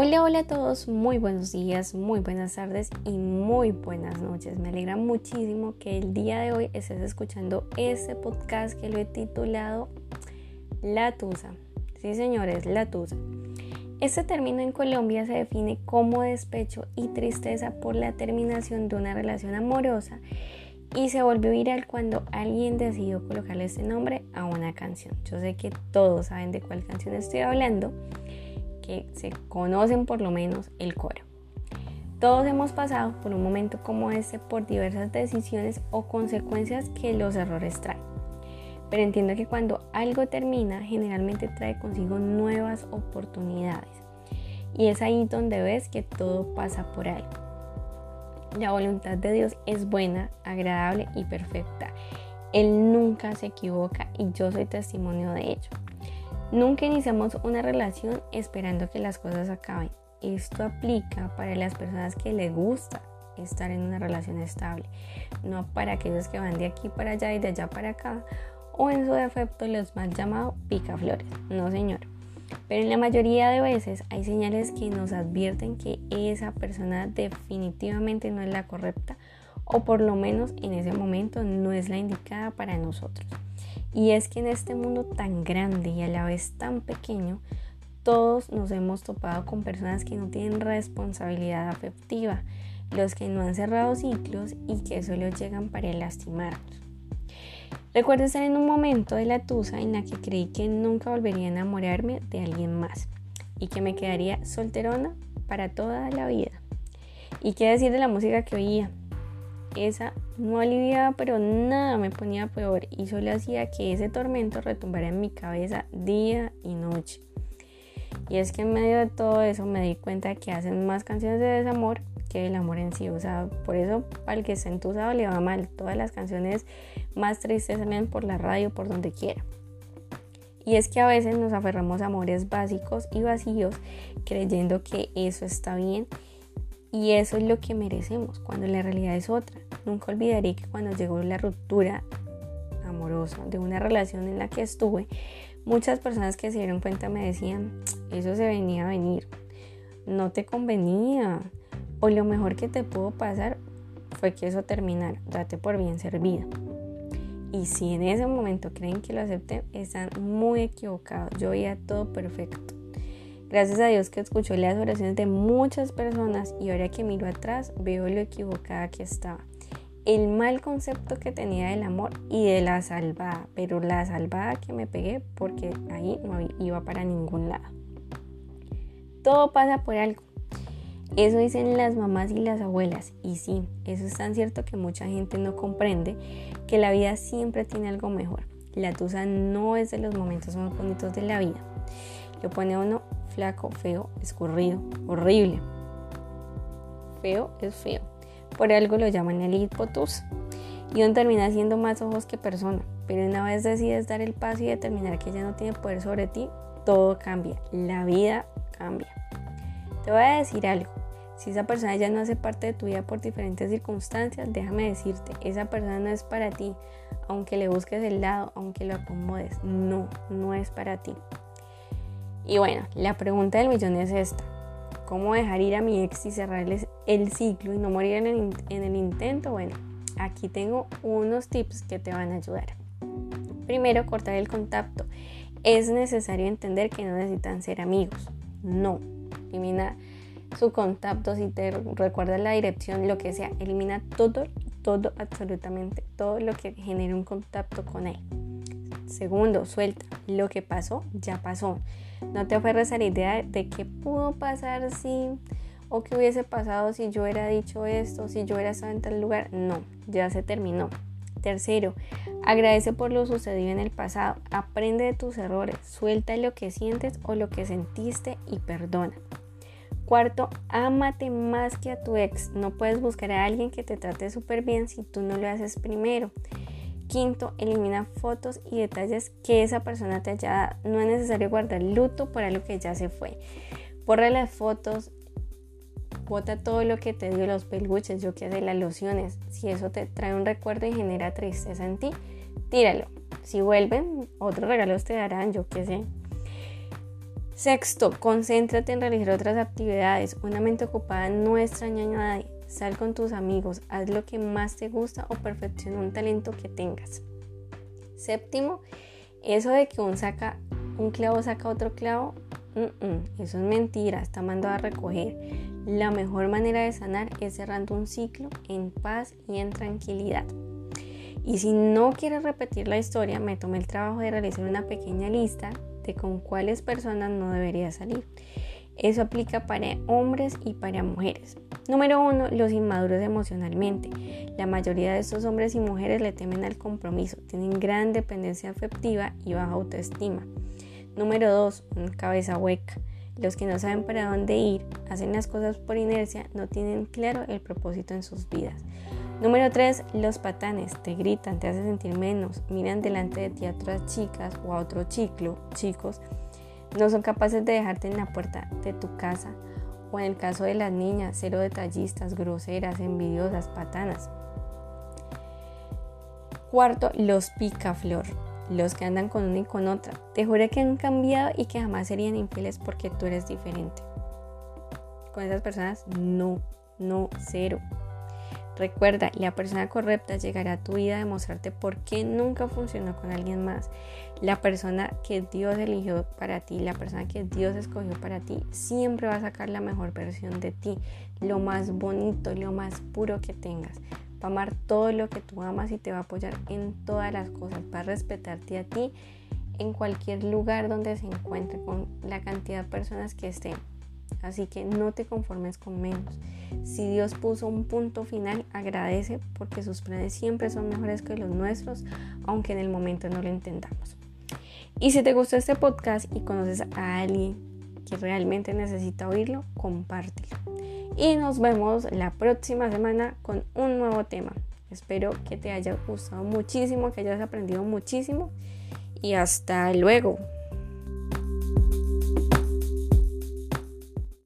Hola, hola a todos, muy buenos días, muy buenas tardes y muy buenas noches. Me alegra muchísimo que el día de hoy estés escuchando este podcast que lo he titulado La Tusa. Sí, señores, La Tusa. Este término en Colombia se define como despecho y tristeza por la terminación de una relación amorosa y se volvió viral cuando alguien decidió colocarle este nombre a una canción. Yo sé que todos saben de cuál canción estoy hablando que se conocen por lo menos el coro. Todos hemos pasado por un momento como este por diversas decisiones o consecuencias que los errores traen. Pero entiendo que cuando algo termina, generalmente trae consigo nuevas oportunidades. Y es ahí donde ves que todo pasa por algo. La voluntad de Dios es buena, agradable y perfecta. Él nunca se equivoca y yo soy testimonio de ello. Nunca iniciamos una relación esperando que las cosas acaben. Esto aplica para las personas que les gusta estar en una relación estable, no para aquellos que van de aquí para allá y de allá para acá, o en su defecto los más llamados picaflores. No, señor. Pero en la mayoría de veces hay señales que nos advierten que esa persona definitivamente no es la correcta o por lo menos en ese momento no es la indicada para nosotros. Y es que en este mundo tan grande y a la vez tan pequeño, todos nos hemos topado con personas que no tienen responsabilidad afectiva, los que no han cerrado ciclos y que solo llegan para lastimarnos. Recuerdo estar en un momento de la tusa en la que creí que nunca volvería a enamorarme de alguien más y que me quedaría solterona para toda la vida. ¿Y qué decir de la música que oía? Esa no aliviaba, pero nada me ponía peor y solo hacía que ese tormento retumbara en mi cabeza día y noche. Y es que en medio de todo eso me di cuenta que hacen más canciones de desamor que el amor en sí. O sea, por eso al que se entusado le va mal. Todas las canciones más tristes salen por la radio, por donde quiera. Y es que a veces nos aferramos a amores básicos y vacíos creyendo que eso está bien y eso es lo que merecemos, cuando la realidad es otra. Nunca olvidaré que cuando llegó la ruptura amorosa de una relación en la que estuve, muchas personas que se dieron cuenta me decían, eso se venía a venir, no te convenía, o lo mejor que te pudo pasar fue que eso terminara, date por bien servida. Y si en ese momento creen que lo acepté, están muy equivocados. Yo veía todo perfecto. Gracias a Dios que escuchó las oraciones de muchas personas y ahora que miro atrás veo lo equivocada que estaba. El mal concepto que tenía del amor y de la salvada, pero la salvada que me pegué porque ahí no iba para ningún lado. Todo pasa por algo. Eso dicen las mamás y las abuelas. Y sí, eso es tan cierto que mucha gente no comprende que la vida siempre tiene algo mejor. La tusa no es de los momentos más bonitos de la vida. Lo pone uno flaco, feo, escurrido, horrible. Feo es feo. Por algo lo llaman el hipotus. Y uno termina siendo más ojos que persona. Pero una vez decides dar el paso y determinar que ya no tiene poder sobre ti, todo cambia. La vida cambia. Te voy a decir algo. Si esa persona ya no hace parte de tu vida por diferentes circunstancias, déjame decirte, esa persona no es para ti. Aunque le busques el lado, aunque lo acomodes, no, no es para ti. Y bueno, la pregunta del millón es esta. ¿Cómo dejar ir a mi ex y cerrarles el ciclo y no morir en el, en el intento? Bueno, aquí tengo unos tips que te van a ayudar. Primero, cortar el contacto. Es necesario entender que no necesitan ser amigos. No. Elimina su contacto si te recuerda la dirección, lo que sea. Elimina todo, todo, absolutamente todo lo que genere un contacto con él. Segundo, suelta. Lo que pasó, ya pasó. No te aferres a la idea de qué pudo pasar si o qué hubiese pasado si yo hubiera dicho esto, si yo hubiera estado en tal lugar. No, ya se terminó. Tercero, agradece por lo sucedido en el pasado. Aprende de tus errores. Suelta lo que sientes o lo que sentiste y perdona. Cuarto, ámate más que a tu ex. No puedes buscar a alguien que te trate súper bien si tú no lo haces primero. Quinto, elimina fotos y detalles que esa persona te haya dado. No es necesario guardar luto por algo que ya se fue. Borra las fotos, bota todo lo que te dio los peluches, yo que sé, las lociones. Si eso te trae un recuerdo y genera tristeza en ti, tíralo. Si vuelven, otros regalos te darán, yo qué sé. Sexto, concéntrate en realizar otras actividades. Una mente ocupada no extraña a nadie. Sal con tus amigos, haz lo que más te gusta o perfecciona un talento que tengas. Séptimo, eso de que un, un clavo saca otro clavo, eso es mentira, está mandado a recoger. La mejor manera de sanar es cerrando un ciclo en paz y en tranquilidad. Y si no quieres repetir la historia, me tomé el trabajo de realizar una pequeña lista con cuáles personas no debería salir. Eso aplica para hombres y para mujeres. Número uno, los inmaduros emocionalmente. La mayoría de estos hombres y mujeres le temen al compromiso, tienen gran dependencia afectiva y baja autoestima. Número dos, cabeza hueca. Los que no saben para dónde ir, hacen las cosas por inercia, no tienen claro el propósito en sus vidas. Número 3. Los patanes te gritan, te hacen sentir menos, miran delante de ti a otras chicas o a otro chico, chicos. No son capaces de dejarte en la puerta de tu casa. O en el caso de las niñas, cero detallistas, groseras, envidiosas, patanas. Cuarto, los picaflor. Los que andan con una y con otra. Te juro que han cambiado y que jamás serían infieles porque tú eres diferente. Con esas personas, no, no, cero. Recuerda, la persona correcta llegará a tu vida a demostrarte por qué nunca funcionó con alguien más. La persona que Dios eligió para ti, la persona que Dios escogió para ti, siempre va a sacar la mejor versión de ti, lo más bonito, lo más puro que tengas. Va a amar todo lo que tú amas y te va a apoyar en todas las cosas. Va a respetarte a ti en cualquier lugar donde se encuentre, con la cantidad de personas que estén. Así que no te conformes con menos. Si Dios puso un punto final, agradece porque sus planes siempre son mejores que los nuestros, aunque en el momento no lo entendamos. Y si te gustó este podcast y conoces a alguien que realmente necesita oírlo, compártelo. Y nos vemos la próxima semana con un nuevo tema. Espero que te haya gustado muchísimo, que hayas aprendido muchísimo y hasta luego.